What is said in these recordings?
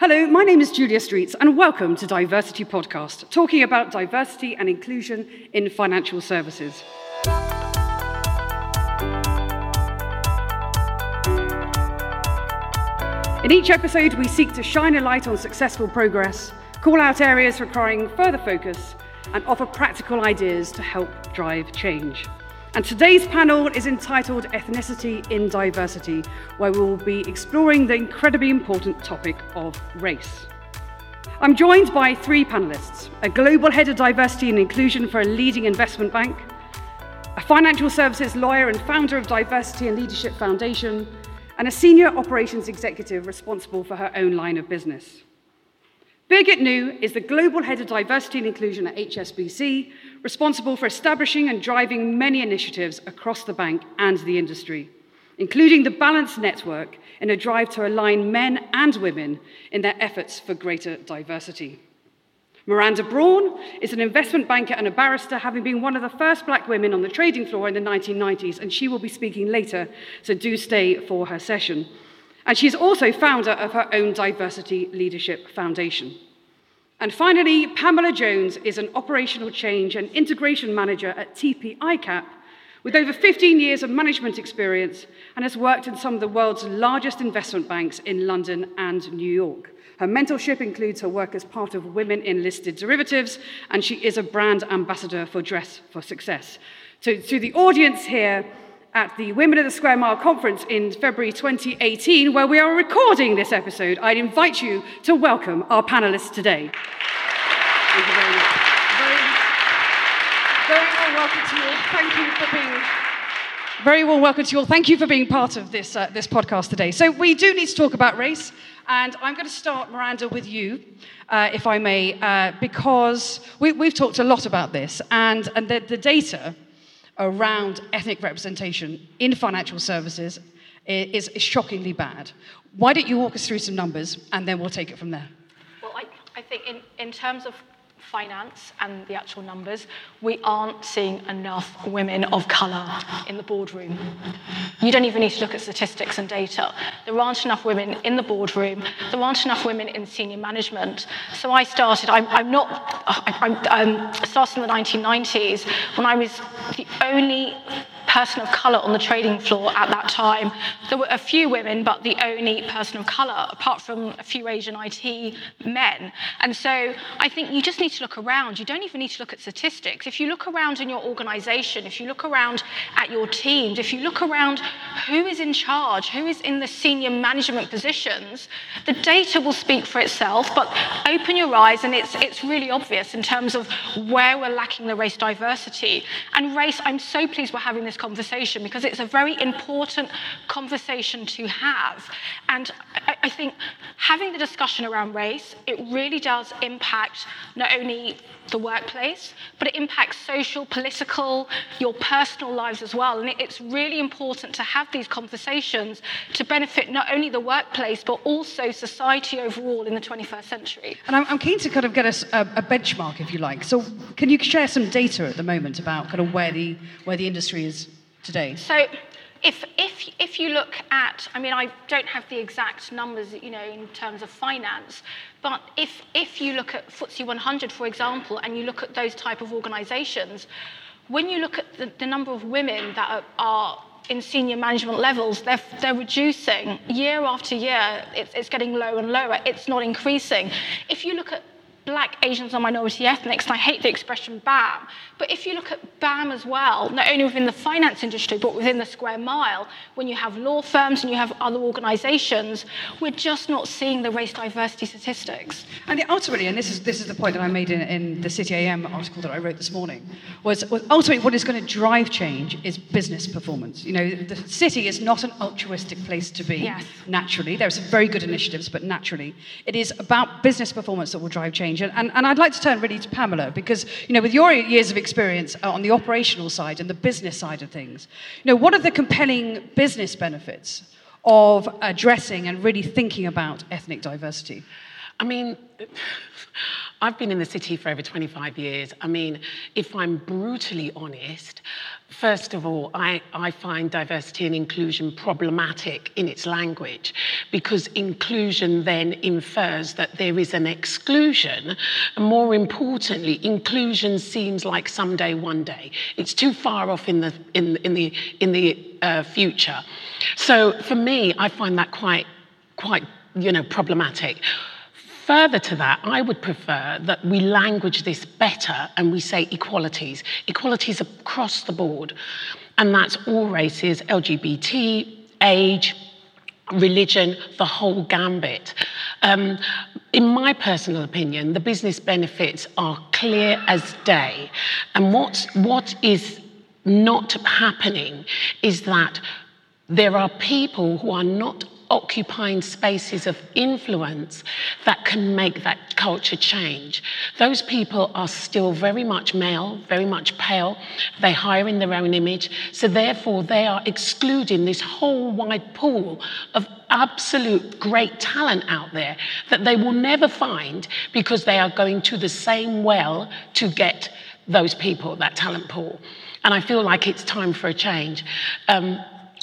Hello, my name is Julia Streets, and welcome to DiverCity Podcast, talking about diversity and inclusion in financial services. In each episode, we seek to shine a light on successful progress, call out areas requiring further focus, and offer practical ideas to help drive change. And today's panel is entitled Ethnicity in Diversity, where we will be exploring the incredibly important topic of race. I'm joined by three panelists a global head of diversity and inclusion for a leading investment bank, a financial services lawyer and founder of Diversity and Leadership Foundation, and a senior operations executive responsible for her own line of business. Birgit Neu is the Global Head of Diversity and Inclusion at HSBC, responsible for establishing and driving many initiatives across the bank and the industry, including the Balance Network in a drive to align men and women in their efforts for greater diversity. Miranda Brawn is an investment banker and a barrister, having been one of the first black women on the trading floor in the 1990s, and she will be speaking later, so do stay for her session. And she's also founder of her own Diversity Leadership Foundation. And finally, Pamela Jones is an operational change and integration manager at TP ICAP with over 15 years of management experience and has worked in some of the world's largest investment banks in London and New York. Her mentorship includes her work as part of Women in Listed Derivatives, and she is a brand ambassador for Dress for Success. So, to the audience here, at the Women of the Square Mile conference in February 2018, where we are recording this episode, I'd invite you to welcome our panelists today. Thank you very much. Very, very welcome to you all. Thank you for being. Very well welcome to you all. Thank you for being part of this, uh, this podcast today. So, we do need to talk about race, and I'm going to start, Miranda, with you, uh, if I may, uh, because we, have talked a lot about this, and, and the, the data around ethnic representation in financial services is, shockingly bad. Why don't you walk us through some numbers and then we'll take it from there? Well, I, I think in, in terms of finance and the actual numbers, we aren't seeing enough women of colour in the boardroom. You don't even need to look at statistics and data. There aren't enough women in the boardroom. There aren't enough women in senior management. So I started, I'm, I'm not, I, I um, started in the 1990s when I was the only person of colour on the trading floor at that time. There were a few women, but the only person of colour, apart from a few Asian IT men. And so I think you just need to look around. You don't even need to look at statistics. If you look around in your organisation, if you look around at your teams, if you look around who is in charge, who is in the senior management positions, the data will speak for itself. But open your eyes, and it's, it's really obvious in terms of where we're lacking the race diversity. And race, I'm so pleased we're having this conversation because it's a very important conversation to have. And I, I think having the discussion around race, it really does impact not only the workplace, but it impacts social, political, your personal lives as well. And it's really important to have these conversations to benefit not only the workplace, but also society overall in the 21st century. And I'm, keen to kind of get us a, a, benchmark, if you like. So, can you share some data at the moment about kind of where the, where the industry is today? So, if, if, if you look at, I mean, I don't have the exact numbers, you know, in terms of finance, but if, if you look at FTSE 100, for example, and you look at those type of organizations, when you look at the, the number of women that are, are in senior management levels, they're, they're reducing year after year. It's, it's getting lower and lower. It's not increasing. If you look at black, Asians, and minority ethnics, and I hate the expression BAM, but if you look at BAM as well, not only within the finance industry, but within the square mile, when you have law firms and you have other organizations, we're just not seeing the race diversity statistics. And ultimately, and this is, this is the point that I made in, in the City AM article that I wrote this morning, was, was ultimately what is going to drive change is business performance. You know, the city is not an altruistic place to be, yes. naturally. There are some very good initiatives, but naturally, it is about business performance that will drive change. And, and, and I'd like to turn really to Pamela, because, you know, with your years of experience, experience uh, on the operational side and the business side of things. You know, what are the compelling business benefits of addressing and really thinking about ethnic diversity? I mean, I've been in the city for over 25 years. I mean, if I'm brutally honest, First of all, I, I, find diversity and inclusion problematic in its language because inclusion then infers that there is an exclusion. And more importantly, inclusion seems like someday, one day. It's too far off in the, in, in the, in the uh, future. So for me, I find that quite, quite you know, problematic. Further to that, I would prefer that we language this better and we say equalities, equalities across the board. And that's all races, LGBT, age, religion, the whole gambit. Um, in my personal opinion, the business benefits are clear as day. And what's, what is not happening is that there are people who are not occupying spaces of influence that can make that culture change. Those people are still very much male, very much pale. They hire in their own image. So, therefore, they are excluding this whole wide pool of absolute great talent out there that they will never find because they are going to the same well to get those people, that talent pool. And I feel like it's time for a change. Um,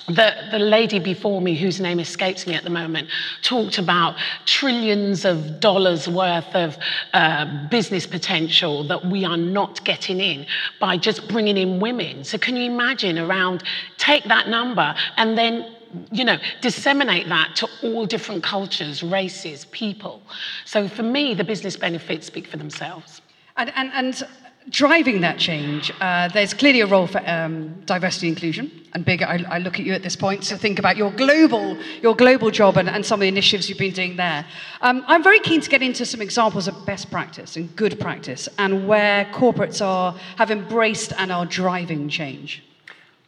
the, the lady before me, whose name escapes me at the moment, talked about trillions of dollars worth of uh, business potential that we are not getting in by just bringing in women. So, can you imagine around, take that number and then you know, disseminate that to all different cultures, races, people. So for me, the business benefits speak for themselves. And, and, and driving that change, uh, there's clearly a role for um, diversity inclusion. And bigger, I, I, look at you at this point to think about your global, your global job and, and some of the initiatives you've been doing there. Um, I'm very keen to get into some examples of best practice and good practice and where corporates are, have embraced and are driving change.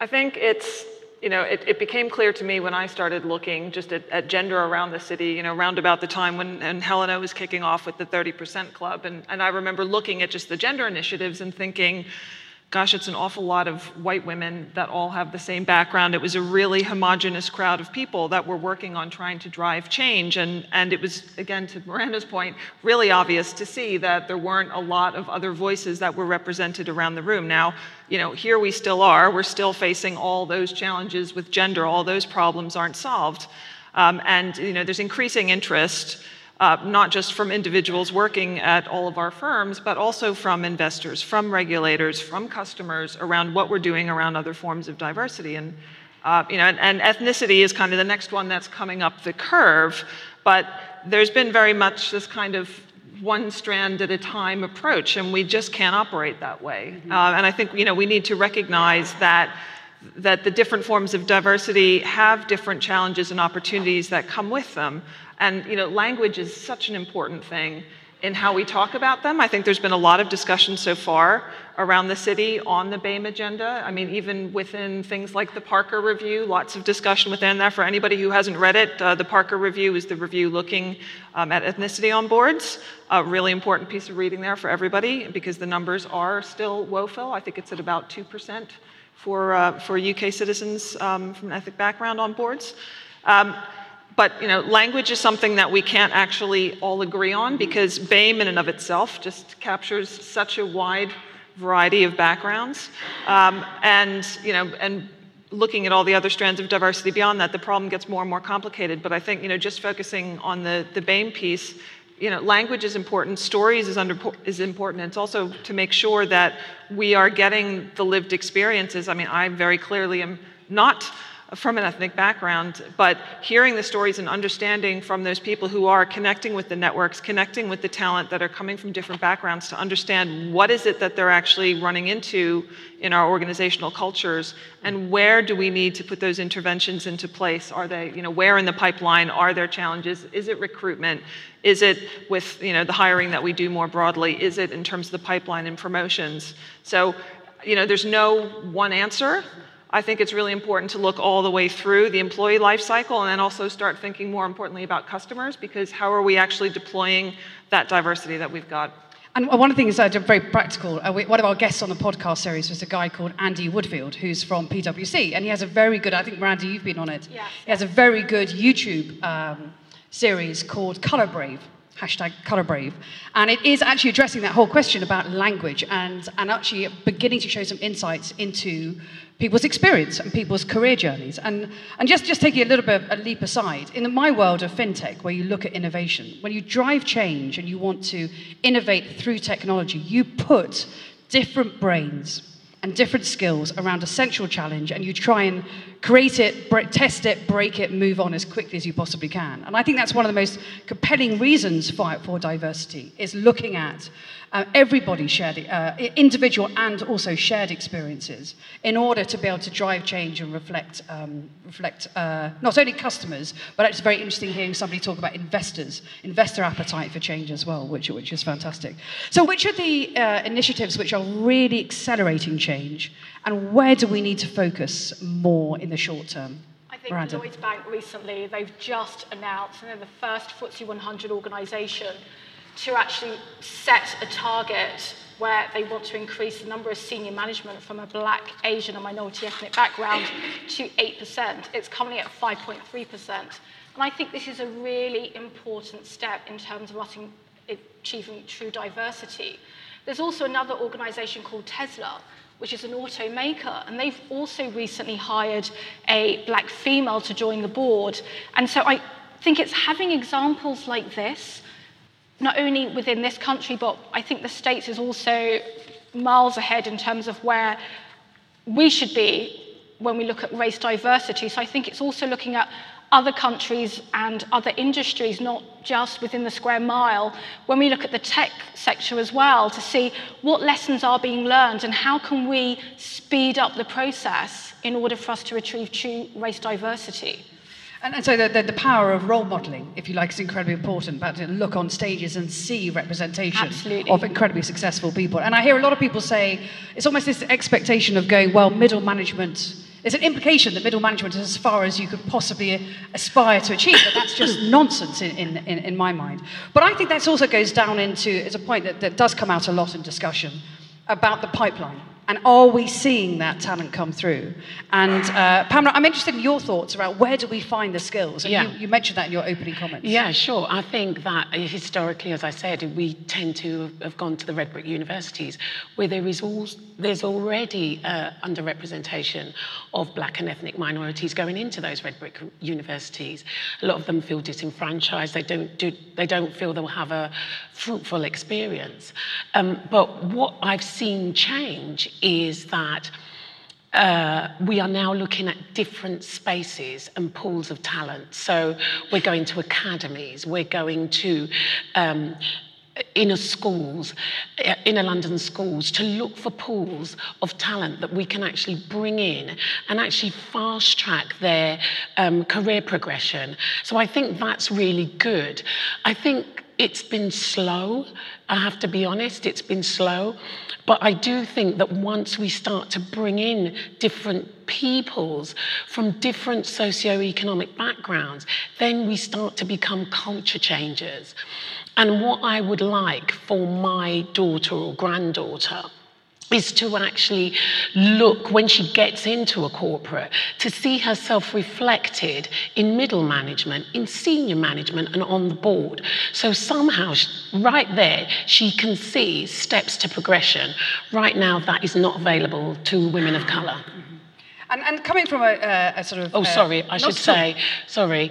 I think it's you know, it, it, became clear to me when I started looking just at, at, gender around the city, you know, around about the time when and Helena was kicking off with the 30% Club. And, and I remember looking at just the gender initiatives and thinking, gosh, it's an awful lot of white women that all have the same background. It was a really homogenous crowd of people that were working on trying to drive change. And, and it was, again, to Miranda's point, really obvious to see that there weren't a lot of other voices that were represented around the room. Now, you know, here we still are. We're still facing all those challenges with gender. All those problems aren't solved. Um, and, you know, there's increasing interest uh, not just from individuals working at all of our firms, but also from investors, from regulators, from customers around what we're doing around other forms of diversity. And, uh, you know, and, and ethnicity is kind of the next one that's coming up the curve, but there's been very much this kind of one strand at a time approach, and we just can't operate that way. Mm-hmm. Uh, and I think you know we need to recognize that that the different forms of diversity have different challenges and opportunities that come with them. And you know, language is such an important thing in how we talk about them. I think there's been a lot of discussion so far around the city on the BAME agenda. I mean, even within things like the Parker Review, lots of discussion within that. For anybody who hasn't read it, uh, the Parker Review is the review looking um, at ethnicity on boards. A really important piece of reading there for everybody because the numbers are still woeful. I think it's at about 2% for, uh, for UK citizens um, from an ethnic background on boards. Um, but you know, language is something that we can't actually all agree on because BAME in and of itself just captures such a wide variety of backgrounds. Um, and you know, and looking at all the other strands of diversity beyond that, the problem gets more and more complicated. But I think you know, just focusing on the, the BAME piece, you know, language is important, stories is, under, is important. It's also to make sure that we are getting the lived experiences. I mean, I very clearly am not from an ethnic background, but hearing the stories and understanding from those people who are connecting with the networks, connecting with the talent that are coming from different backgrounds to understand what is it that they're actually running into in our organizational cultures and where do we need to put those interventions into place? Are they you know where in the pipeline are there challenges? Is it recruitment? Is it with you know the hiring that we do more broadly? Is it in terms of the pipeline and promotions? So you know there's no one answer I think it's really important to look all the way through the employee life cycle and then also start thinking more importantly about customers because how are we actually deploying that diversity that we've got? And one of the things that are very practical, uh, we, one of our guests on the podcast series was a guy called Andy Woodfield, who's from PwC, and he has a very good, I think, Miranda, you've been on it. Yeah. He has a very good YouTube um, series called Color Brave. Hashtag Colour Brave. And it is actually addressing that whole question about language and, and actually beginning to show some insights into people's experience and people's career journeys. And, and just, just taking a little bit of a leap aside, in my world of fintech, where you look at innovation, when you drive change and you want to innovate through technology, you put different brains and different skills around a central challenge and you try and create it, test it, break it, move on as quickly as you possibly can. And I think that's one of the most compelling reasons for, for diversity is looking at uh, everybody's shared, uh, individual and also shared experiences in order to be able to drive change and reflect, um, reflect uh, not only customers, but it's very interesting hearing somebody talk about investors, investor appetite for change as well, which, which is fantastic. So which are the uh, initiatives which are really accelerating change and where do we need to focus more in the short term? I think Miranda. Lloyds Bank recently, they've just announced, and they're the first FTSE 100 organisation to actually set a target where they want to increase the number of senior management from a black, Asian, and minority ethnic background to 8%. It's currently at 5.3%. And I think this is a really important step in terms of us achieving true diversity. There's also another organization called Tesla, which is an automaker, and they've also recently hired a black female to join the board. And so I think it's having examples like this not only within this country, but I think the States is also miles ahead in terms of where we should be when we look at race diversity. So I think it's also looking at other countries and other industries, not just within the square mile, when we look at the tech sector as well, to see what lessons are being learned and how can we speed up the process in order for us to achieve true race diversity. And, and so the, the, the, power of role modelling, if you like, is incredibly important. But to look on stages and see representation Absolutely. of incredibly successful people. And I hear a lot of people say it's almost this expectation of going, well, middle management. There's an implication that middle management is as far as you could possibly aspire to achieve, but that's just nonsense in, in, in, in my mind. But I think that also goes down into, it's a point that, that does come out a lot in discussion about the pipeline and are we seeing that talent come through? And uh, Pamela, I'm interested in your thoughts about where do we find the skills? And yeah. you, you, mentioned that in your opening comments. Yeah, sure. I think that uh, historically, as I said, we tend to have gone to the red brick universities where there is all, there's already uh, underrepresentation of black and ethnic minorities going into those red brick universities. A lot of them feel disenfranchised. They don't, do, they don't feel they'll have a fruitful experience. Um, but what I've seen change is that uh, we are now looking at different spaces and pools of talent. So we're going to academies, we're going to um, inner schools, uh, inner London schools, to look for pools of talent that we can actually bring in and actually fast track their um, career progression. So I think that's really good. I think it's been slow, I have to be honest, it's been slow. But I do think that once we start to bring in different peoples from different socio-economic backgrounds, then we start to become culture changers. And what I would like for my daughter or granddaughter is to actually look when she gets into a corporate to see herself reflected in middle management, in senior management, and on the board. So somehow, right there, she can see steps to progression. Right now, that is not available to women of colour. Mm-hmm. And, and, coming from a, a sort of. Oh, uh, sorry, I should say, sorry.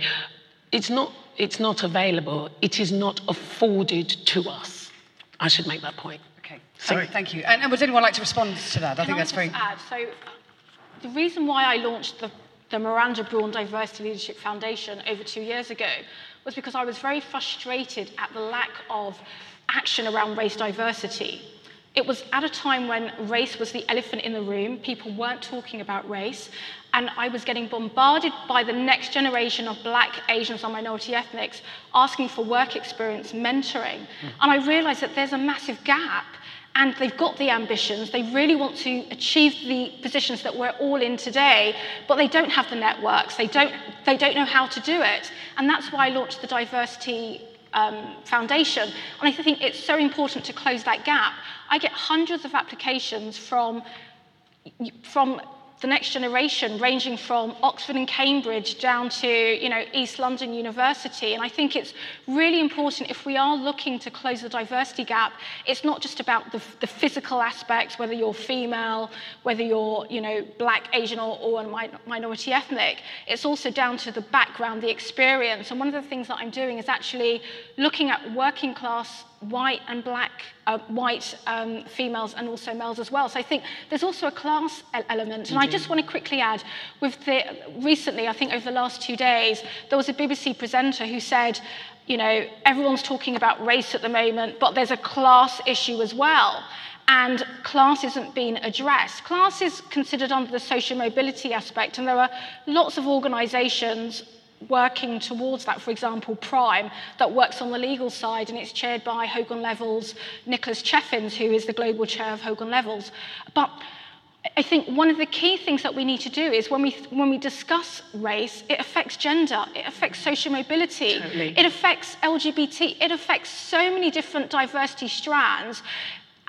It's not, it's not available, it is not afforded to us. I should make that point. Sorry. Thank you. And, and, would anyone like to respond to that? I Can think I that's very. Add? So, the reason why I launched the, the Miranda Brawn Diversity Leadership Foundation over two years ago was because I was very frustrated at the lack of action around race diversity. It was at a time when race was the elephant in the room, people weren't talking about race, and I was getting bombarded by the next generation of black, Asians, and minority ethnics asking for work experience, mentoring. Mm. And I realized that there's a massive gap and they've got the ambitions, they really want to achieve the positions that we're all in today, but they don't have the networks, they don't, they don't know how to do it. And that's why I launched the Diversity um, Foundation. And I think it's so important to close that gap. I get hundreds of applications from, from the next generation, ranging from Oxford and Cambridge down to you know, East London University. And I think it's really important if we are looking to close the diversity gap, it's not just about the, the physical aspects, whether you're female, whether you're you know, black, Asian, or, or minority ethnic. It's also down to the background, the experience. And one of the things that I'm doing is actually looking at working class white and black, uh, white um, females and also males as well. So I think there's also a class element. And I just want to quickly add, with the, recently, I think over the last two days, there was a BBC presenter who said, you know, everyone's talking about race at the moment, but there's a class issue as well. And class isn't being addressed. Class is considered under the social mobility aspect, and there are lots of organisations working towards that, for example, Prime, that works on the legal side, and it's chaired by Hogan Lovells Nicholas Cheffins, who is the global chair of Hogan Lovells. But I think one of the key things that we need to do is when we, when we discuss race, it affects gender, it affects social mobility, totally. it affects LGBT, it affects so many different diversity strands.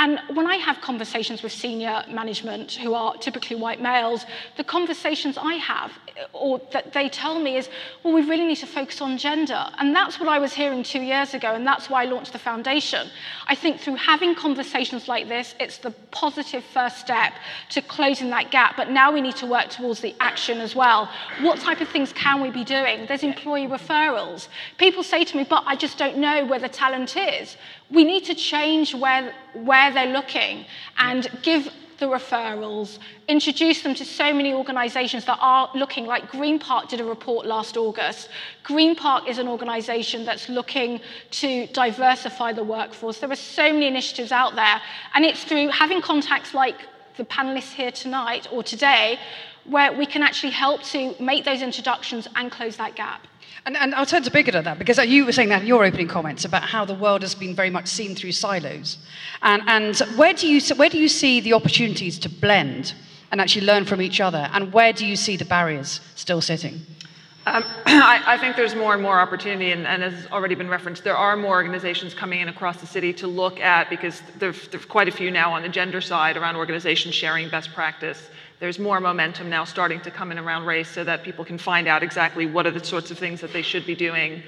And when I have conversations with senior management who are typically white males, the conversations I have uh, or that they tell me is, well, we really need to focus on gender. And that's what I was hearing two years ago, and that's why I launched the foundation. I think through having conversations like this, it's the positive first step to closing that gap. But now we need to work towards the action as well. What type of things can we be doing? There's employee referrals. People say to me, but I just don't know where the talent is we need to change where, where they're looking and give the referrals, introduce them to so many organisations that are looking, like Green Park did a report last August. Green Park is an organisation that's looking to diversify the workforce. There are so many initiatives out there, and it's through having contacts like the panelists here tonight or today where we can actually help to make those introductions and close that gap. And, and I'll turn to Birgit on that because you were saying that in your opening comments about how the world has been very much seen through silos. And, and where, do you, where do you see the opportunities to blend and actually learn from each other? And where do you see the barriers still sitting? Um, I, I, think there's more and more opportunity, and, and, as already been referenced, there are more organizations coming in across the city to look at, because there's quite a few now on the gender side around organizations sharing best practice there's more momentum now starting to come in around race so that people can find out exactly what are the sorts of things that they should be doing.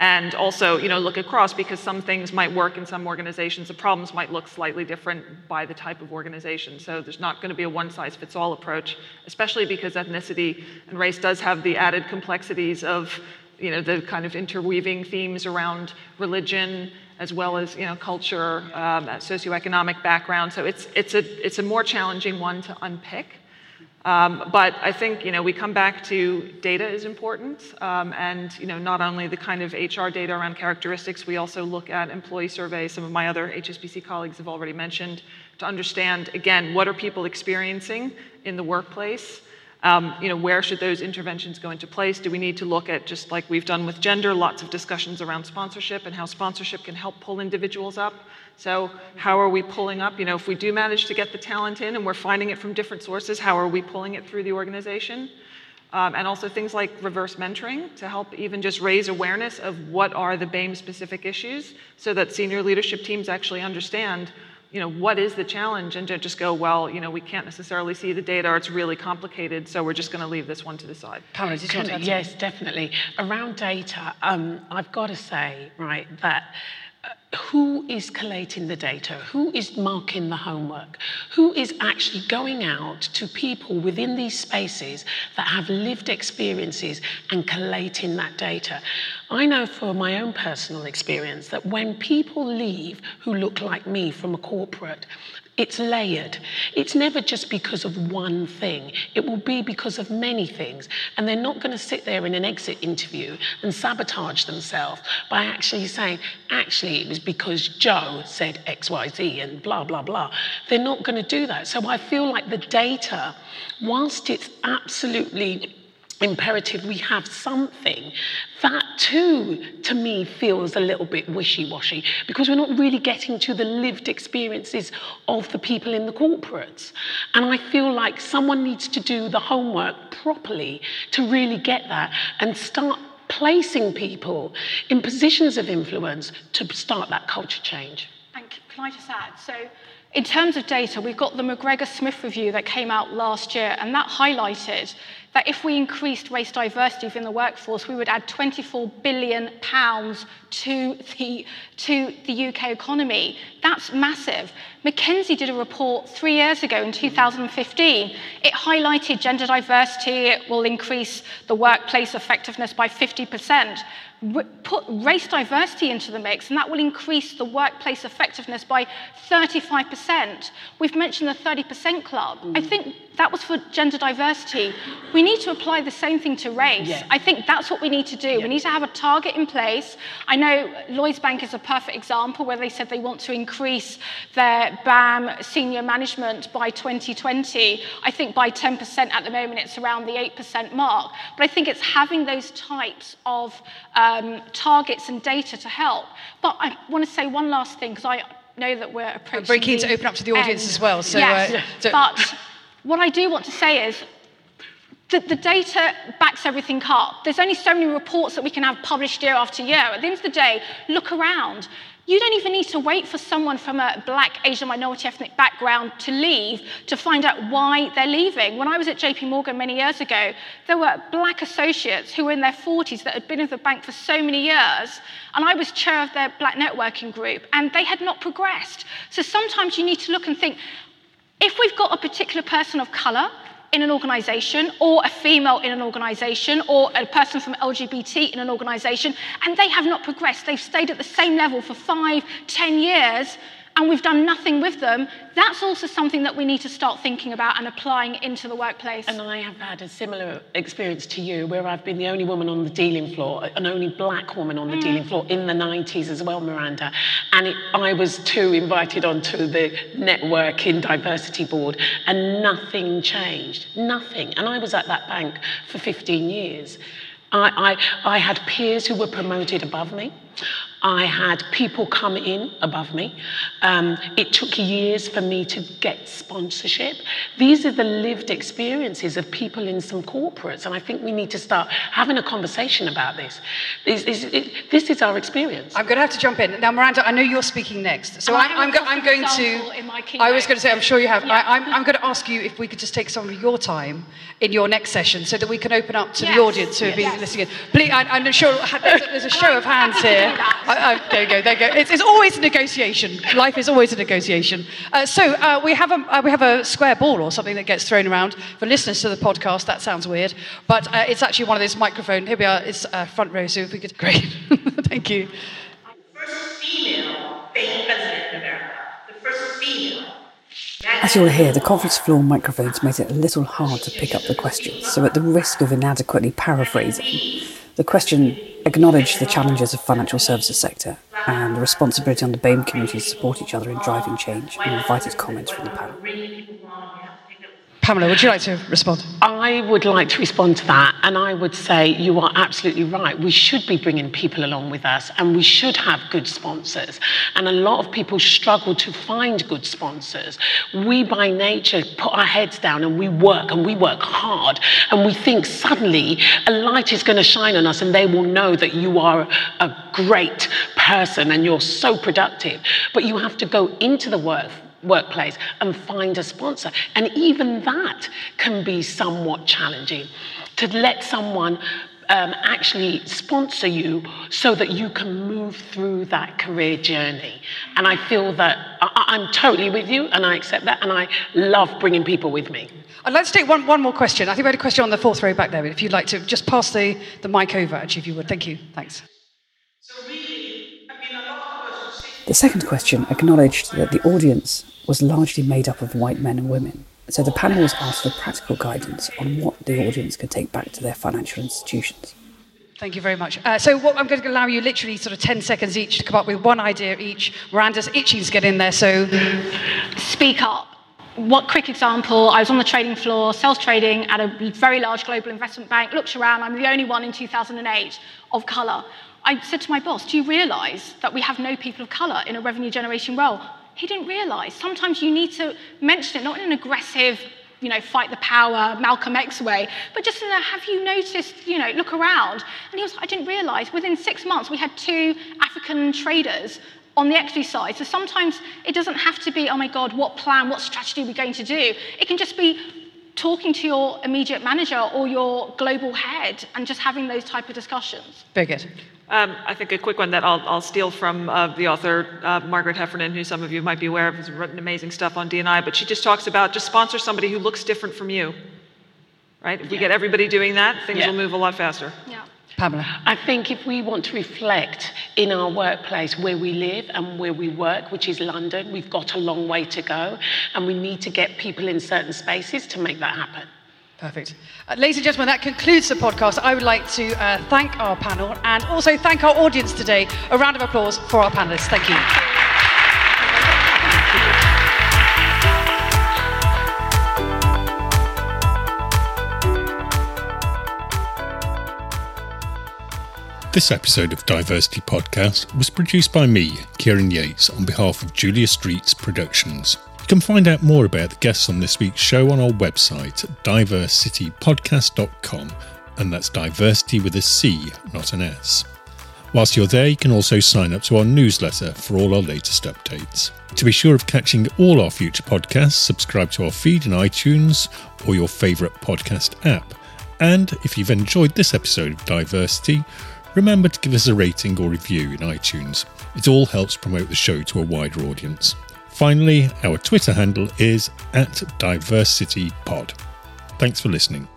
And also you know look across because some things might work in some organizations. The problems might look slightly different by the type of organization. So there's not going to be a one size fits all approach especially because ethnicity and race does have the added complexities of you know the kind of interweaving themes around religion as well as you know culture um, socioeconomic background. So it's it's a it's a more challenging one to unpick um, but I think you know we come back to data is important, um, and you know not only the kind of HR data around characteristics, we also look at employee surveys. Some of my other HSBC colleagues have already mentioned to understand again what are people experiencing in the workplace. Um, you know, where should those interventions go into place? Do we need to look at, just like we've done with gender, lots of discussions around sponsorship and how sponsorship can help pull individuals up? So, how are we pulling up? You know, if we do manage to get the talent in and we're finding it from different sources, how are we pulling it through the organization? Um, and also things like reverse mentoring to help even just raise awareness of what are the BAME specific issues so that senior leadership teams actually understand you know what is the challenge? And to just go well you know we can't necessarily see the data or it's really complicated so we're just going to leave this one to the side. Pamela, did you want to yes definitely. Around data um, i've got to say right that who is collating the data? Who is marking the homework? Who is actually going out to people within these spaces that have lived experiences and collating that data? I know for my own personal experience that when people leave who look like me from a corporate, it's layered. It's never just because of one thing. It will be because of many things. And they're not going to sit there in an exit interview and sabotage themselves by actually saying, actually, it was because Joe said XYZ and blah, blah, blah. They're not going to do that. So I feel like the data, whilst it's absolutely imperative we have something, that too, to me, feels a little bit wishy washy because we're not really getting to the lived experiences of the people in the corporates. And I feel like someone needs to do the homework properly to really get that and start placing people in positions of influence to start that culture change. And can I just add? So in terms of data, we've got the McGregor Smith review that came out last year, and that highlighted that if we increased race diversity within the workforce, we would add 24 billion pounds to the, to the UK economy. That's massive. McKinsey did a report three years ago in 2015. It highlighted gender diversity, it will increase the workplace effectiveness by 50% put race diversity into the mix, and that will increase the workplace effectiveness by 35%. We've mentioned the 30% club. Mm. I think that was for gender diversity. We need to apply the same thing to race. Yeah. I think that's what we need to do. Yeah. We need to have a target in place. I know Lloyds Bank is a perfect example where they said they want to increase their BAM senior management by 2020. I think by 10% at the moment it's around the 8% mark. But I think it's having those types of um, targets and data to help. But I want to say one last thing because I know that we're approaching. I'm very keen to open up to the audience end. as well. So, yes, uh, so but what I do want to say is the, the, data backs everything up. There's only so many reports that we can have published year after year. At the end of the day, look around. You don't even need to wait for someone from a black, Asian, minority ethnic background to leave to find out why they're leaving. When I was at JP Morgan many years ago, there were black associates who were in their 40s that had been with the bank for so many years, and I was chair of their black networking group, and they had not progressed. So sometimes you need to look and think, if we've got a particular person of color in an organization, or a female in an organization, or a person from LGBT in an organization, and they have not progressed, they've stayed at the same level for five, ten years, and we've done nothing with them, that's also something that we need to start thinking about and applying into the workplace. And I have had a similar experience to you where I've been the only woman on the dealing floor, an only black woman on the mm. dealing floor in the 90s as well, Miranda. And it, I was too invited onto the networking diversity board and nothing changed. Nothing. And I was at that bank for 15 years. I, I, I had peers who were promoted above me. I had people come in above me. Um, it took years for me to get sponsorship. These are the lived experiences of people in some corporates, and I think we need to start having a conversation about this. This, this, this is our experience. I'm going to have to jump in. Now, Miranda, I know you're speaking next, so I, I'm, go, I'm going to. I was going to say, I'm sure you have. Yeah. I, I'm, I'm going to ask you if we could just take some of your time in your next session so that we can open up to yes. the audience who have been yes. listening. Please, I, I'm sure there's a show of hands here. I, I, there you go, there you go. It's, it's, always a negotiation. Life is always a negotiation. Uh, so uh, we, have a, uh, we have a square ball or something that gets thrown around. For listeners to the podcast, that sounds weird. But uh, it's actually one of those microphones. Here we are, it's uh, front row, so if we could. Great. Thank you. First female president in America. The first female. As you'll hear, the conference floor microphones made it a little hard to pick up the questions, so at the risk of inadequately paraphrasing, the question acknowledged the challenges of financial services sector and the responsibility on the BAME community to support each other in driving change and invited comments from the panel. Pamela, would you like to respond? I would like to respond to that, and I would say you are absolutely right. We should be bringing people along with us, and we should have good sponsors. And a lot of people struggle to find good sponsors. We, by nature, put our heads down and we work, and we work hard, and we think suddenly a light is going to shine on us, and they will know that you are a great person and you're so productive. But you have to go into the work workplace and find a sponsor. And even that can be somewhat challenging to let someone um, actually sponsor you so that you can move through that career journey. And I feel that I, am totally with you and I accept that and I love bringing people with me. I'd like to take one, one more question. I think we had a question on the fourth row back there. If you'd like to just pass the, the mic over, actually, if you would. Thank you. Thanks. The second question acknowledged that the audience was largely made up of white men and women, so the panel was asked for practical guidance on what the audience could take back to their financial institutions. Thank you very much. Uh, so, what, I'm going to allow you literally sort of 10 seconds each to come up with one idea each. Miranda's itching to get in there, so. Speak up. What quick example? I was on the trading floor, sales trading at a very large global investment bank. Looked around, I'm the only one in 2008 of colour. I said to my boss, Do you realise that we have no people of colour in a revenue generation role? He didn't realise. Sometimes you need to mention it, not in an aggressive, you know, fight the power, Malcolm X way. But just, you know, have you noticed, you know, look around? And he was, I didn't realize within six months we had two African traders on the equity side. So sometimes it doesn't have to be, oh my God, what plan, what strategy are we going to do? It can just be talking to your immediate manager or your global head and just having those type of discussions. Birgit. Um, I think a quick one that I'll, I'll steal from uh, the author, uh, Margaret Heffernan, who some of you might be aware of, has written amazing stuff on D&I, but she just talks about just sponsor somebody who looks different from you, right? If we get everybody doing that, things Yeah. will move a lot faster. Yeah. Pamela. I think if we want to reflect in our workplace where we live and where we work, which is London, we've got a long way to go, and we need to get people in certain spaces to make that happen. Perfect. Uh, ladies and gentlemen, that concludes the podcast. I would like to uh, thank our panel and also thank our audience today. A round of applause for our panelists. Thank you. This episode of DiverCity Podcast was produced by me, Kieran Yates, on behalf of Julia Streets Productions. You can find out more about the guests on this week's show on our website divercitypodcast.com, and that's DiverCity with a C, not an S. Whilst you're there, you can also sign up to our newsletter for all our latest updates. To be sure of catching all our future podcasts, subscribe to our feed in iTunes or your favourite podcast app. And if you've enjoyed this episode of DiverCity, remember to give us a rating or review in iTunes. It all helps promote the show to a wider audience. Finally, our Twitter handle is at DiverCityPod. Thanks for listening.